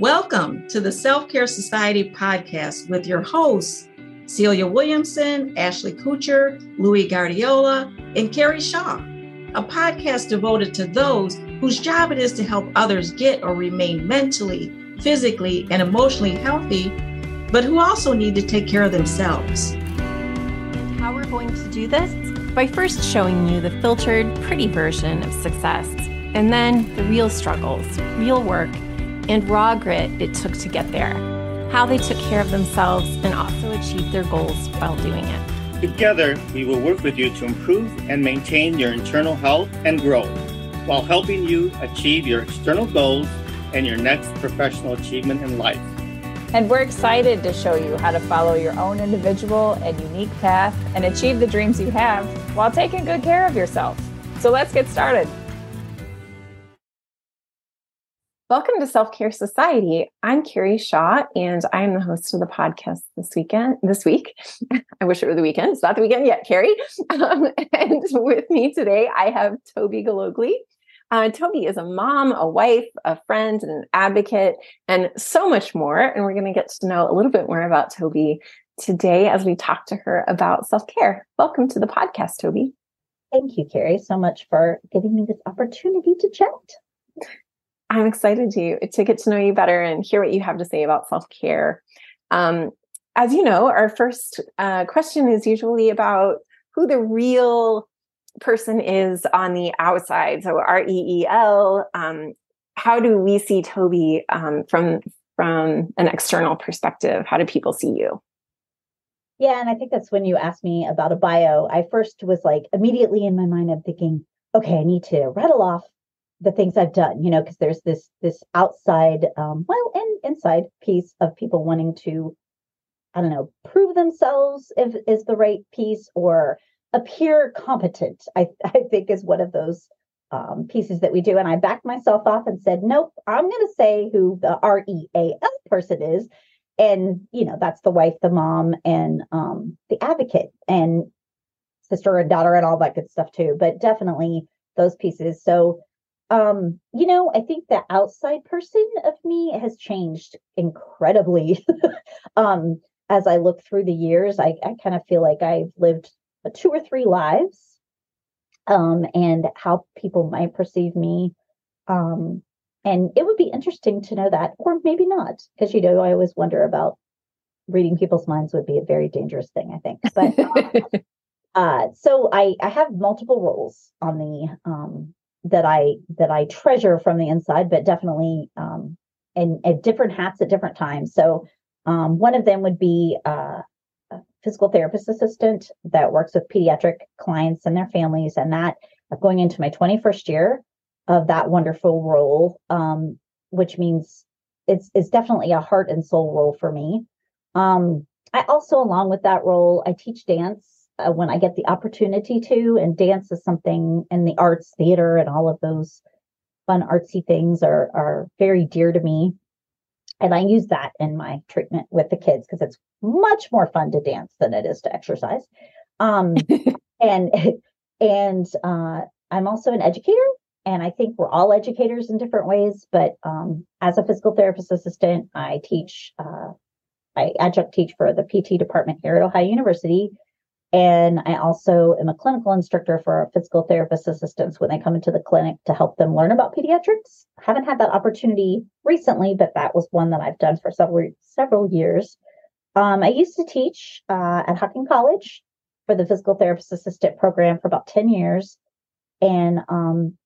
Welcome to the Self Care Society podcast with your hosts, Celia Williamson, Ashley Kutcher, Louis Guardiola, and Carrie Shaw, a podcast devoted to those whose job it is to help others get or remain mentally, physically, and emotionally healthy, but who also need to take care of themselves. How we're going to do this? By first showing you the filtered, pretty version of success, and then the real struggles, real work, and raw grit it took to get there, how they took care of themselves and also achieved their goals while doing it. Together, we will work with you to improve and maintain your internal health and growth while helping you achieve your external goals and your next professional achievement in life. And we're excited to show you how to follow your own individual and unique path and achieve the dreams you have while taking good care of yourself. So let's get started. Welcome to Self Care Society. I'm Carrie Shaw, and I am the host of the podcast this weekend. This week, I wish it were the weekend. It's not the weekend yet, Carrie. Um, and with me today, I have Tobe Gillogly. Uh, Tobe is a mom, a wife, a friend, and an advocate, and so much more. And we're going to get to know a little bit more about Tobe today as we talk to her about self care. Welcome to the podcast, Tobe. Thank you, Carrie, so much for giving me this opportunity to chat. Excited to to get to know you better and hear what you have to say about self care. Um, as you know, our first uh, question is usually about who the real person is on the outside. So R E E L. Um, how do we see Tobe um, from from an external perspective? How do people see you? Yeah, and I think that's when you asked me about a bio. I first was like immediately in my mind, I'm thinking, okay, I need to rattle off the things I've done, you know, because there's this this outside, um, well, and inside piece of people wanting to, I don't know, prove themselves if is the right piece or appear competent. I I think is one of those um, pieces that we do, and I backed myself off and said, nope, I'm going to say who the R E A L person is, and you know that's the wife, the mom, and um, the advocate, and sister and daughter, and all that good stuff too. But definitely those pieces. So um you know i think the outside person of me has changed incredibly. Um as i look through the years i, I kind of feel like i've lived two or three lives um and how people might perceive me. Um and it would be interesting to know that or maybe not because you know i always wonder about reading people's minds would be a very dangerous thing i think. But uh, uh so i i have multiple roles on the um that I that I treasure from the inside, but definitely um, in at different hats at different times. So um, one of them would be uh, a physical therapist assistant that works with pediatric clients and their families, and that going into my 21st year of that wonderful role, um, which means it's it's definitely a heart and soul role for me. Um, I also, along with that role, I teach dance uh, when I get the opportunity to. And dance is something, and the arts, theater, and all of those fun artsy things are are very dear to me. And I use that in my treatment with the kids because it's much more fun to dance than it is to exercise. Um, and and uh, I'm also an educator, and I think we're all educators in different ways. But um, as a physical therapist assistant, I teach. Uh, I adjunct teach for the PT department here at Ohio University, and I also am a clinical instructor for physical therapist assistants when they come into the clinic to help them learn about pediatrics. I haven't had that opportunity recently, but that was one that I've done for several several years. Um, I used to teach uh, at Hocking College for the physical therapist assistant program for about 10 years. And um,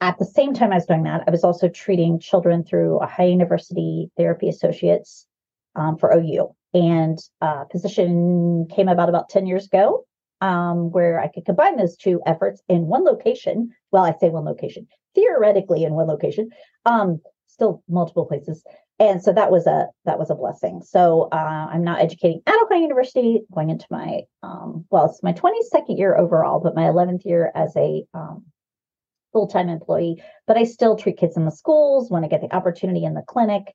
at the same time I was doing that, I was also treating children through Ohio University Therapy Associates um, for OU and uh, position came about about 10 years ago um, where I could combine those two efforts in one location. Well, I say one location, theoretically in one location, um, still multiple places. And so that was a that was a blessing. So uh, I'm not educating at Ohio University, going into my um, well, it's my 22nd year overall, but my 11th year as a um, full time employee. But I still treat kids in the schools when I get the opportunity in the clinic.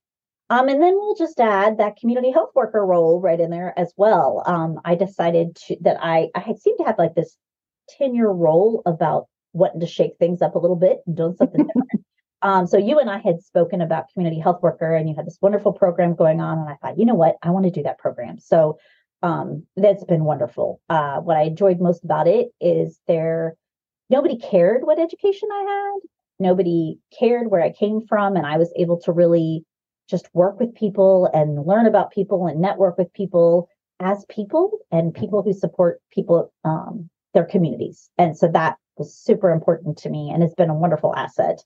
Um, and then we'll just add that community health worker role right in there as well. Um, I decided to, that I I seem to have like this 10 year role about wanting to shake things up a little bit and doing something different. Um, so you and I had spoken about community health worker, and you had this wonderful program going on, and I thought, you know what, I want to do that program. So um, that's been wonderful. Uh, what I enjoyed most about it is there nobody cared what education I had, nobody cared where I came from, and I was able to really just work with people and learn about people and network with people as people and people who support people um, their communities. And so that was super important to me and it's been a wonderful asset.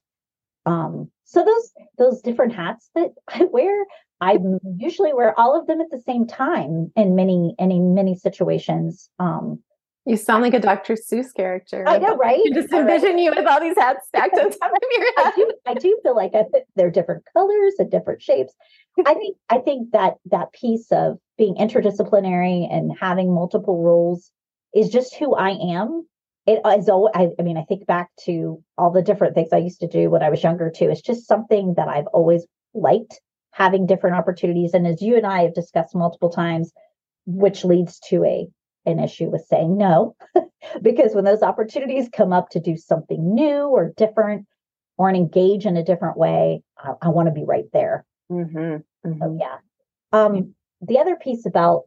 Um, so those those different hats that i wear i usually wear all of them at the same time in many any many situations. Um, you sound like a Dr. Seuss character. I know, right? You just envision right. you with all these hats stacked on top of your head. I do, I do feel like I, they're different colors and different shapes. I think I think that that piece of being interdisciplinary and having multiple roles is just who I am. It is always, I, I mean, I think back to all the different things I used to do when I was younger too. It's just something that I've always liked having different opportunities. And as you and I have discussed multiple times, which leads to a an issue with saying no. Because when those opportunities come up to do something new or different or engage in a different way i, I want to be right there. Mm-hmm. Mm-hmm. So, yeah. Um, the other piece about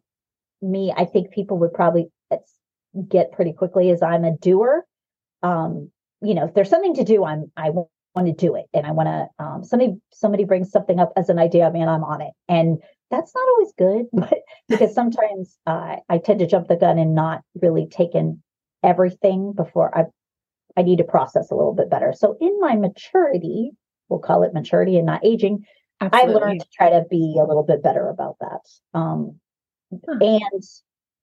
me i think people would probably get pretty quickly is i'm a doer. Um, you know if there's something to do i'm i want to do it and i want to um, somebody somebody brings something up as an idea man i'm on it. And that's not always good, but because sometimes uh, I tend to jump the gun and not really take in everything before I I need to process a little bit better. So in my maturity, we'll call it maturity and not aging, Absolutely. I learned to try to be a little bit better about that. Um, huh. And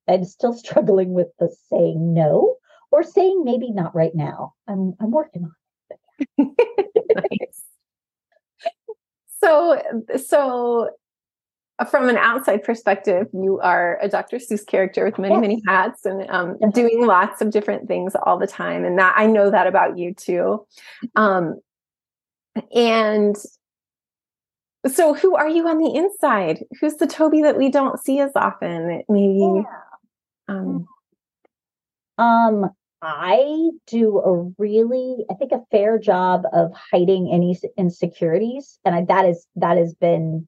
I'm still struggling with the saying no or saying maybe not right now. I'm I'm working on it. nice. So so from an outside perspective, you are a Dr. Seuss character with many, yes. many hats and um, doing lots of different things all the time. And that I know that about you too. Um, and so, who are you on the inside? Who's the Tobe that we don't see as often? Maybe. Yeah. Um, um, I do a really, I think, a fair job of hiding any insecurities, and I, that is that has been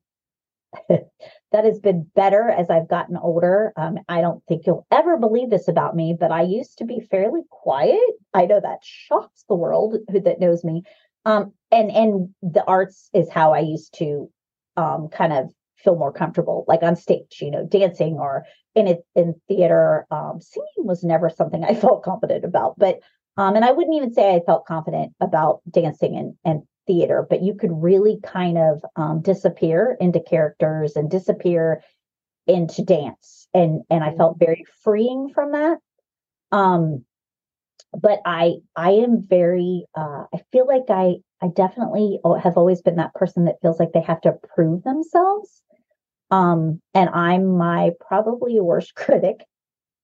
that has been better as I've gotten older. Um, I don't think you'll ever believe this about me, but I used to be fairly quiet. I know that shocks the world who, that knows me. Um, and and the arts is how I used to um, kind of feel more comfortable, like on stage, you know, dancing or in it in theater. Um, singing was never something I felt confident about, but um, and I wouldn't even say I felt confident about dancing and and theater, but you could really kind of um, disappear into characters and disappear into dance, and and I felt very freeing from that. Um, but I I am very uh, I feel like I I definitely have always been that person that feels like they have to prove themselves. Um, and I'm my probably worst critic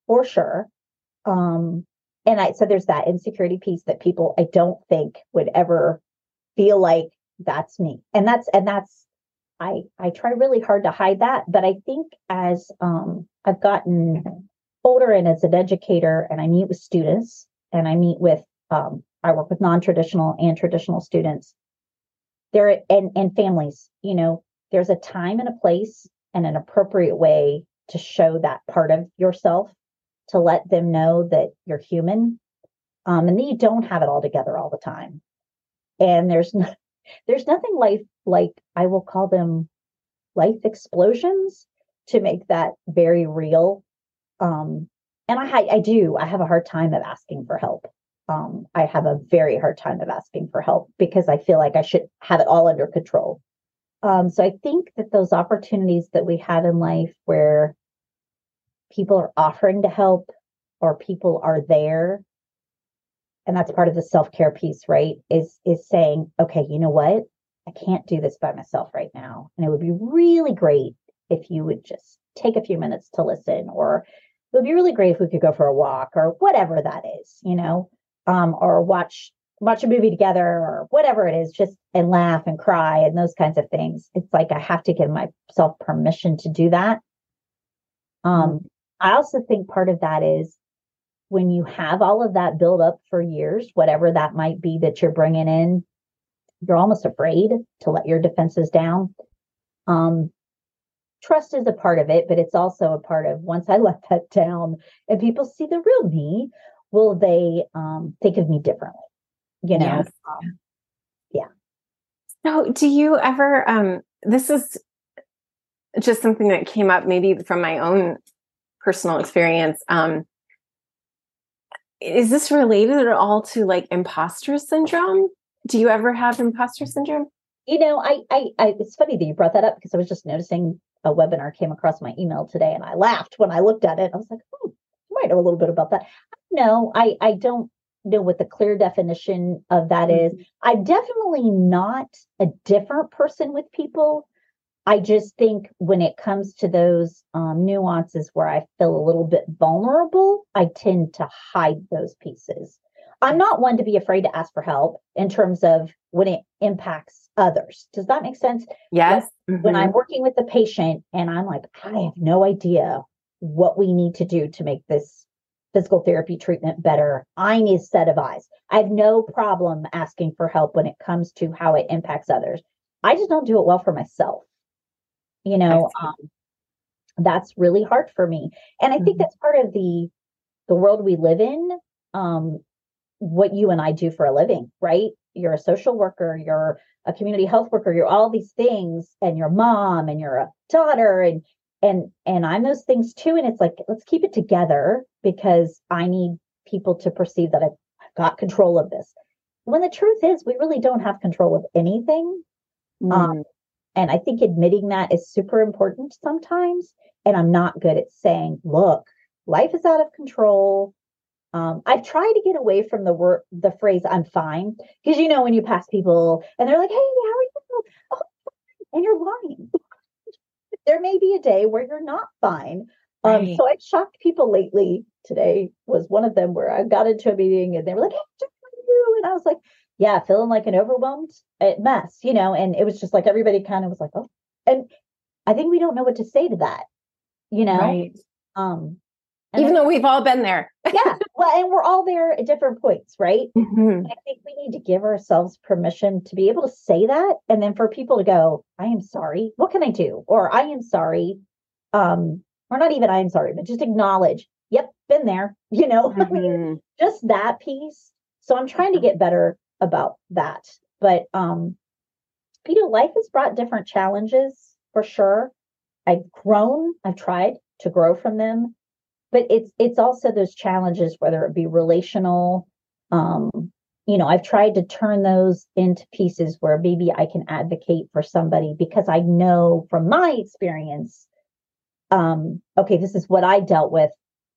for sure. Um, and I so there's that insecurity piece that people I don't think would ever feel like that's me. And that's and that's I I try really hard to hide that, but I think as um I've gotten older and as an educator and I meet with students and I meet with um I work with non-traditional and traditional students there and and families, you know, there's a time and a place and an appropriate way to show that part of yourself to let them know that you're human um, and that you don't have it all together all the time and there's no, there's nothing like like I will call them life explosions to make that very real. Um, and I I do I have a hard time of asking for help. Um, I have a very hard time of asking for help because I feel like I should have it all under control. Um, so I think that those opportunities that we have in life where people are offering to help or people are there and that's part of the self-care piece right? Is is saying okay you know what? I can't do this by myself right now. And it would be really great if you would just take a few minutes to listen or it would be really great if we could go for a walk or whatever that is you know? Um, or watch watch a movie together or whatever it is just and laugh and cry and those kinds of things. It's like i have to give myself permission to do that. Um, mm-hmm. i also think part of that is when you have all of that built up for years, whatever that might be that you're bringing in, you're almost afraid to let your defenses down. Um, trust is a part of it, but it's also a part of once I let that down and people see the real me, will they um, think of me differently? You know? Yes. Um, yeah. So, do you ever? Um, this is just something that came up maybe from my own personal experience. Um, is this related at all to like imposter syndrome? Do you ever have imposter syndrome? You know, I, I, I, it's funny that you brought that up because I was just noticing a webinar came across my email today, and I laughed when I looked at it. I was like, oh, you might know a little bit about that. No, I, I don't know what the clear definition of that mm-hmm. I'm definitely not a different person with people. I just think when it comes to those um, nuances where I feel a little bit vulnerable, I tend to hide those pieces. I'm not one to be afraid to ask for help in terms of when it impacts others. Does that make sense? Yes. Mm-hmm. When I'm working with the patient and I'm like, I have no idea what we need to do to make this physical therapy treatment better, I need a set of eyes. I have no problem asking for help when it comes to how it impacts others. I just don't do it well for myself. You know, um, that's really hard for me. And I mm-hmm. think that's part of the the world we live in. Um, what you and I do for a living, right? You're a social worker, you're a community health worker, you're all these things, and your mom and you're a daughter and and and I'm those things too. And it's like, let's keep it together because I need people to perceive that I've got control of this. When the truth is, we really don't have control of anything. Mm. Um, and I think admitting that is super important sometimes. And I'm not good at saying, look, life is out of control. Um, I've tried to get away from the word, the phrase "I'm fine," because you know when you pass people and they're like, "Hey, how are you?" Oh, and you're lying. there may be a day where you're not fine. Um, right. So I've shocked people lately. Today was one of them where I got into a meeting and they were like, "Hey, how are you?" And I was like, "Yeah, feeling like an overwhelmed eh, mess," you know. And it was just like everybody kind of was like, "Oh," and I think we don't know what to say to that, you know. Right. Um, even though we've all been there. yeah. Well, and we're all there at different points, right? Mm-hmm. I think we need to give ourselves permission to be able to say that. And then for people to go, I am sorry. What can I do? Or I am sorry. Um, or not even I am sorry, but just acknowledge, yep, been there, you know, mm-hmm. just that piece. So I'm trying to get better about that. But um, you know, life has brought different challenges for sure. I've grown, I've tried to grow from them but it's it's also those challenges whether it be relational um you know i've tried to turn those into pieces where maybe i can advocate for somebody because i know from my experience um okay this is what i dealt with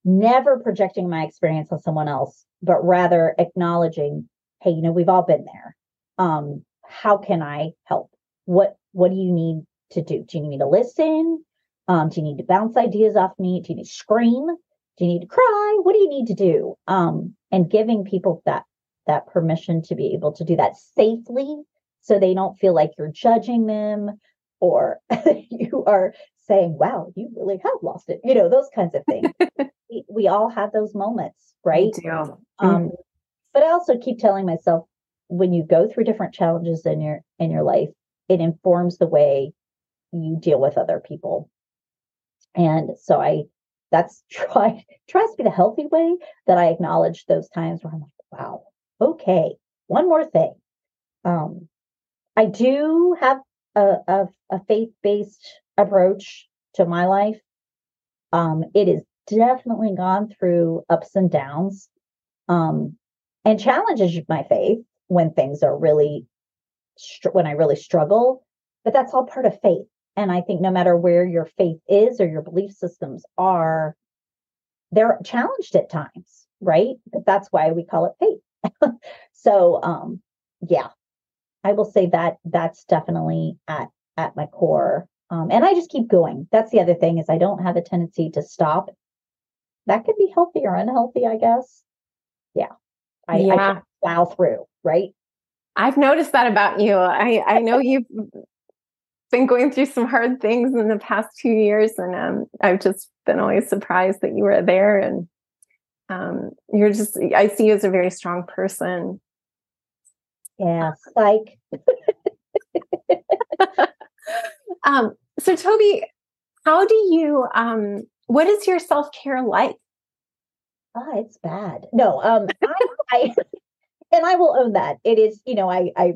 never projecting my experience on someone else but rather acknowledging hey you know we've all been there. Um how can i help? What what do you need to do? Do you need me to listen? Um, do you need to bounce ideas off me? Do you need to scream? do you need to cry? What do you need to do? Um, and giving people that that permission to be able to do that safely so they don't feel like you're judging them or you are saying wow you really have lost it. You know those kinds of things. We, we, all have those moments right? um, mm-hmm. But i also keep telling myself when you go through different challenges in your in your life it informs the way you deal with other people and so i that's try tries to be the healthy way that I acknowledge those times where I'm like, wow, okay, one more thing. Um, I do have a, a, a faith based approach to my life. Um, it has definitely gone through ups and downs, um, and challenges my faith when things are really when I really struggle. But that's all part of faith. And I think no matter where your faith is or your belief systems are, they're challenged at times, right? But that's why we call it faith. so um yeah, I will say that that's definitely at at my core. Um, and I just keep going. That's the other thing is I don't have a tendency to stop. That could be healthy or unhealthy, I guess. Yeah. I, yeah. I plow through, right? I've noticed that about you. I, I know you've been going through some hard things in the past two years, and um, I've just been always surprised that you were there. And um, you're just, I see you as a very strong person. Yeah, like. um, so Tobe, how do you um what is your self-care like? Oh, it's bad. No, um I, I and I will own that. It is, you know, I I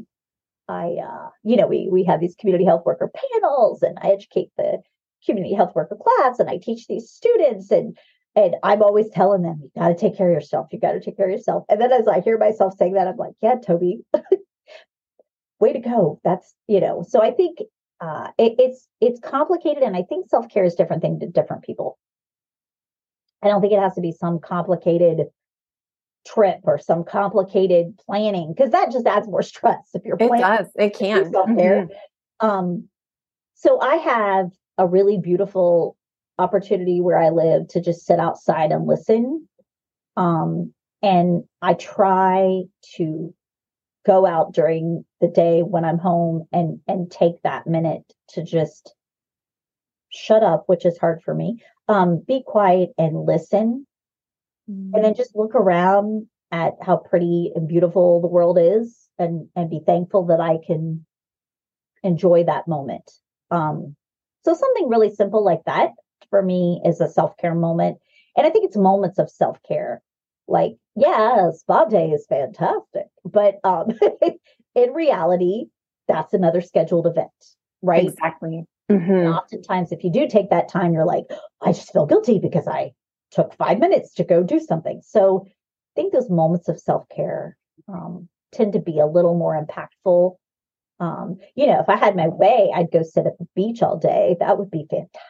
I uh, you know, we we have these community health worker panels and I educate the community health worker class and I teach these students and and I'm always telling them, you got to take care of yourself. You got to take care of yourself. And then as I hear myself saying that, I'm like, yeah, Tobe, way to go. That's, you know, so I think uh, it, it's, it's complicated. And I think self-care is different thing to different people. I don't think it has to be some complicated trip or some complicated planning because that just adds more stress if you're planning. It does. It can. Self-care. Mm-hmm. Um, so I have a really beautiful opportunity where I live to just sit outside and listen. Um, and I try to go out during the day when I'm home and and take that minute to just shut up, which is hard for me. Um, be quiet and listen. Mm-hmm. And then just look around at how pretty and beautiful the world is and and be thankful that I can enjoy that moment. Um, so something really simple like that for me is a self care moment. And I think it's moments of self care. Like, yeah, spa day is fantastic. But um, in reality, that's another scheduled event, right? Exactly. Mm-hmm. oftentimes, if you do take that time, you're like, I just feel guilty because I took five minutes to go do something. So I think those moments of self care um, tend to be a little more impactful. Um, you know, if I had my way, I'd go sit at the beach all day. That would be fantastic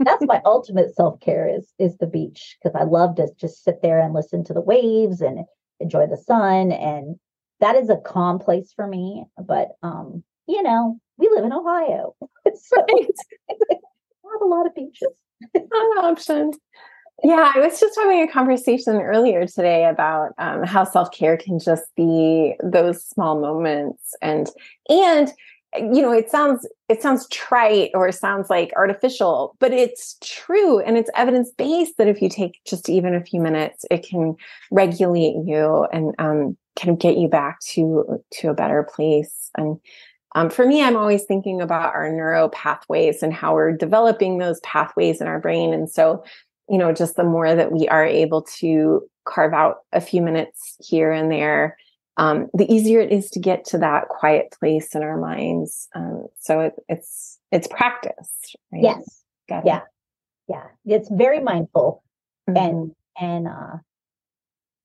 that's my ultimate self-care is is the beach because I love to just sit there and listen to the waves and enjoy the sun and that is a calm place for me but um you know we live in Ohio. So right. have a lot of beaches. Options. Yeah, I was just having a conversation earlier today about um, how self care can just be those small moments, and and you know it sounds it sounds trite or sounds like artificial but it's true and it's evidence based that if you take just even a few minutes it can regulate you and um, kind of get you back to to a better place and um, for me i'm always thinking about our neuro pathways and how we're developing those pathways in our brain and so you know just the more that we are able to carve out a few minutes here and there um, the easier it is to get to that quiet place in our minds. Um, so it, it's it's practice. Right? Yes. Got yeah. It. Yeah. It's very mindful, mm-hmm. and and uh,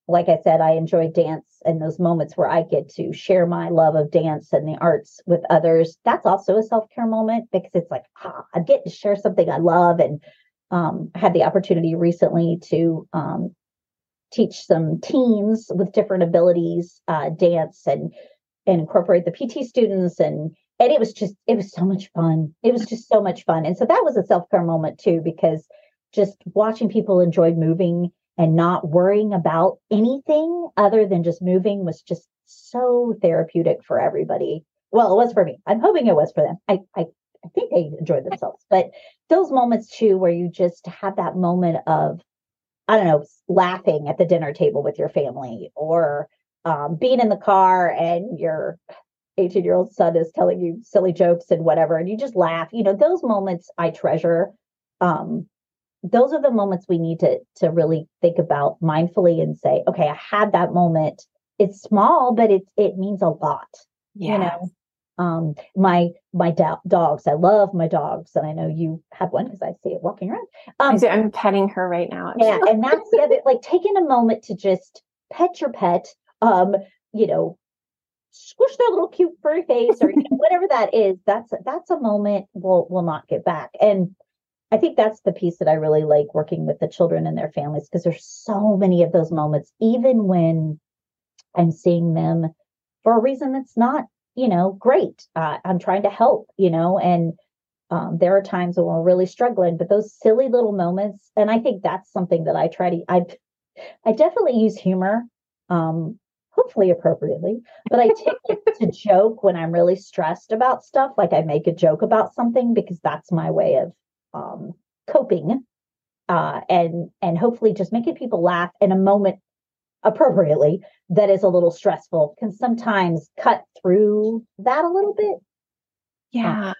like I said, I enjoy dance and those moments where I get to share my love of dance and the arts with others. That's also a self care moment because it's like ah, I get to share something I love and um, I had the opportunity recently to um, teach some teens with different abilities uh, dance and and incorporate the PT students and and it was just it was so much fun. It was just so much fun. And so that was a self-care moment too because just watching people enjoy moving and not worrying about anything other than just moving was just so therapeutic for everybody. Well, it was for me. I'm hoping it was for them. I I, I think they enjoyed themselves. But those moments too where you just have that moment of I don't know, laughing at the dinner table with your family or um, being in the car and your 18 year old son is telling you silly jokes and whatever, and you just laugh. You know, those moments I treasure. Um, those are the moments we need to to really think about mindfully and say, okay, I had that moment. It's small, but it it means a lot. Yes. You know, um my my do- dogs i love my dogs and i know you have one because i see it walking around um i'm petting her right now yeah and that's the other like taking a moment to just pet your pet um you know squish their little cute furry face or you know, whatever that is that's that's a moment we'll we'll not get back and i think that's the piece that i really like working with the children and their families because there's so many of those moments even when i'm seeing them for a reason that's not you know, great. Uh, I'm trying to help, you know, and um, there are times when we're really struggling, but those silly little moments, and I think that's something that I try to, I, I definitely use humor, um, hopefully appropriately, but I take to joke when I'm really stressed about stuff. Like I make a joke about something because that's my way of um, coping, uh, and and hopefully just making people laugh in a moment appropriately that is a little stressful can sometimes cut through that a little bit. Yeah. Uh,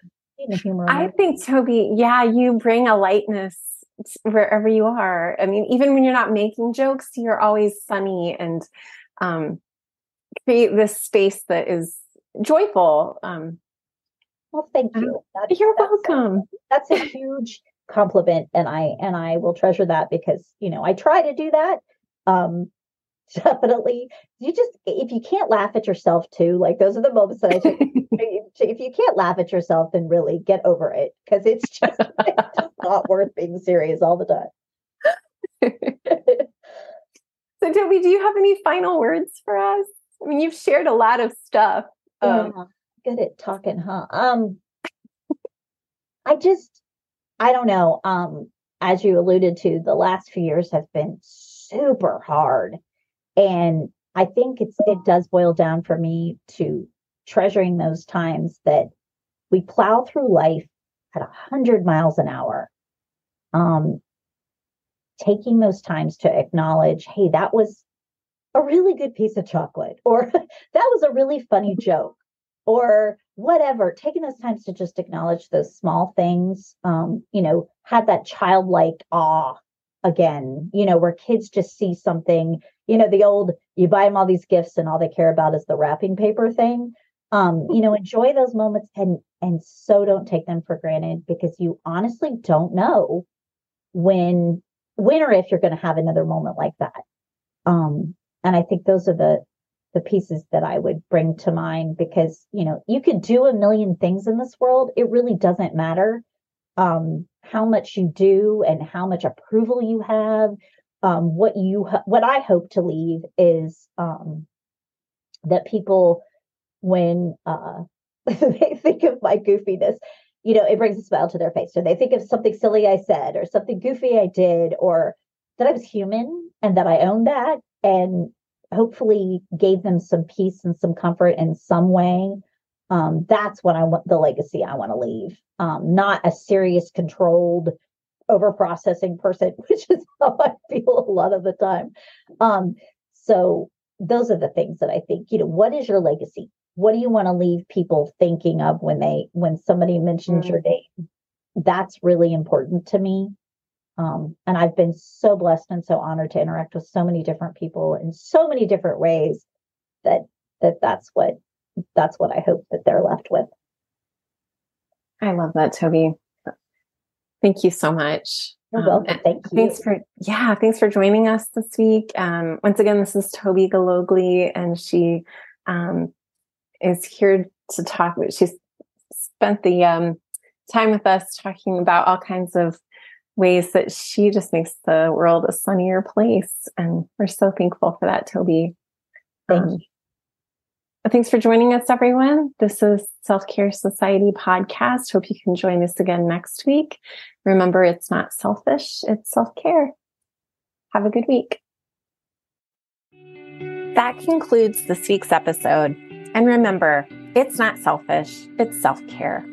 humor I think, Tobe, yeah, you bring a lightness wherever you are. I mean, even when you're not making jokes, you're always sunny and um, create this space that is joyful. Um, well, thank you. That, you're that's welcome. A, that's a huge compliment, and I and I will treasure that because you know I try to do that. Um, definitely, you just if you can't laugh at yourself too, like those are the moments that I take. if you can't laugh at yourself, then really get over it because it's just, it's just not worth being serious all the time. so, Tobe, do you have any final words for us? I mean, you've shared a lot of stuff. Um, yeah, good at talking, huh? Um, I just, I don't know. Um, as you alluded to, the last few years have been super hard, and I think it's it does boil down for me to treasuring those times that we plow through life at a hundred miles an hour. Um, taking those times to acknowledge, hey, that was a really good piece of chocolate, or that was a really funny joke, or whatever. Taking those times to just acknowledge those small things, um, you know, have that childlike awe again, you know, where kids just see something, you know, the old, you buy them all these gifts and all they care about is the wrapping paper thing. Um, you know, enjoy those moments and and so don't take them for granted because you honestly don't know when when or if you're going to have another moment like that. Um, and I think those are the the pieces that I would bring to mind because you know you could do a million things in this world. It really doesn't matter um, how much you do and how much approval you have. Um, what you what I hope to leave is um, that people, when uh, they think of my goofiness, you know, it brings a smile to their face. Or they think of something silly I said, or something goofy I did, or that I was human and that I owned that, and hopefully gave them some peace and some comfort in some way. Um, that's what I want the legacy I want to leave. Um, not a serious, controlled, over processing person, which is how I feel a lot of the time. Um, so those are the things that I think, you know, what is your legacy? What do you want to leave people thinking of when they when somebody mentions mm-hmm. your name? That's really important to me. Um, and I've been so blessed and so honored to interact with so many different people in so many different ways that that that's what that's what I hope that they're left with. I love that, Tobe. Thank you so much. You're um, welcome. Thank you. Thanks for yeah, thanks for joining us this week. Um, once again, this is Tobe Gillogly, and she um, is here to talk. She's spent the um, time with us talking about all kinds of ways that she just makes the world a sunnier place. And we're so thankful for that, Tobe. Thank um, you. Thanks for joining us, everyone. This is Self Care Society podcast. Hope you can join us again next week. Remember, it's not selfish, it's self care. Have a good week. That concludes this week's episode. And remember, it's not selfish, it's self care.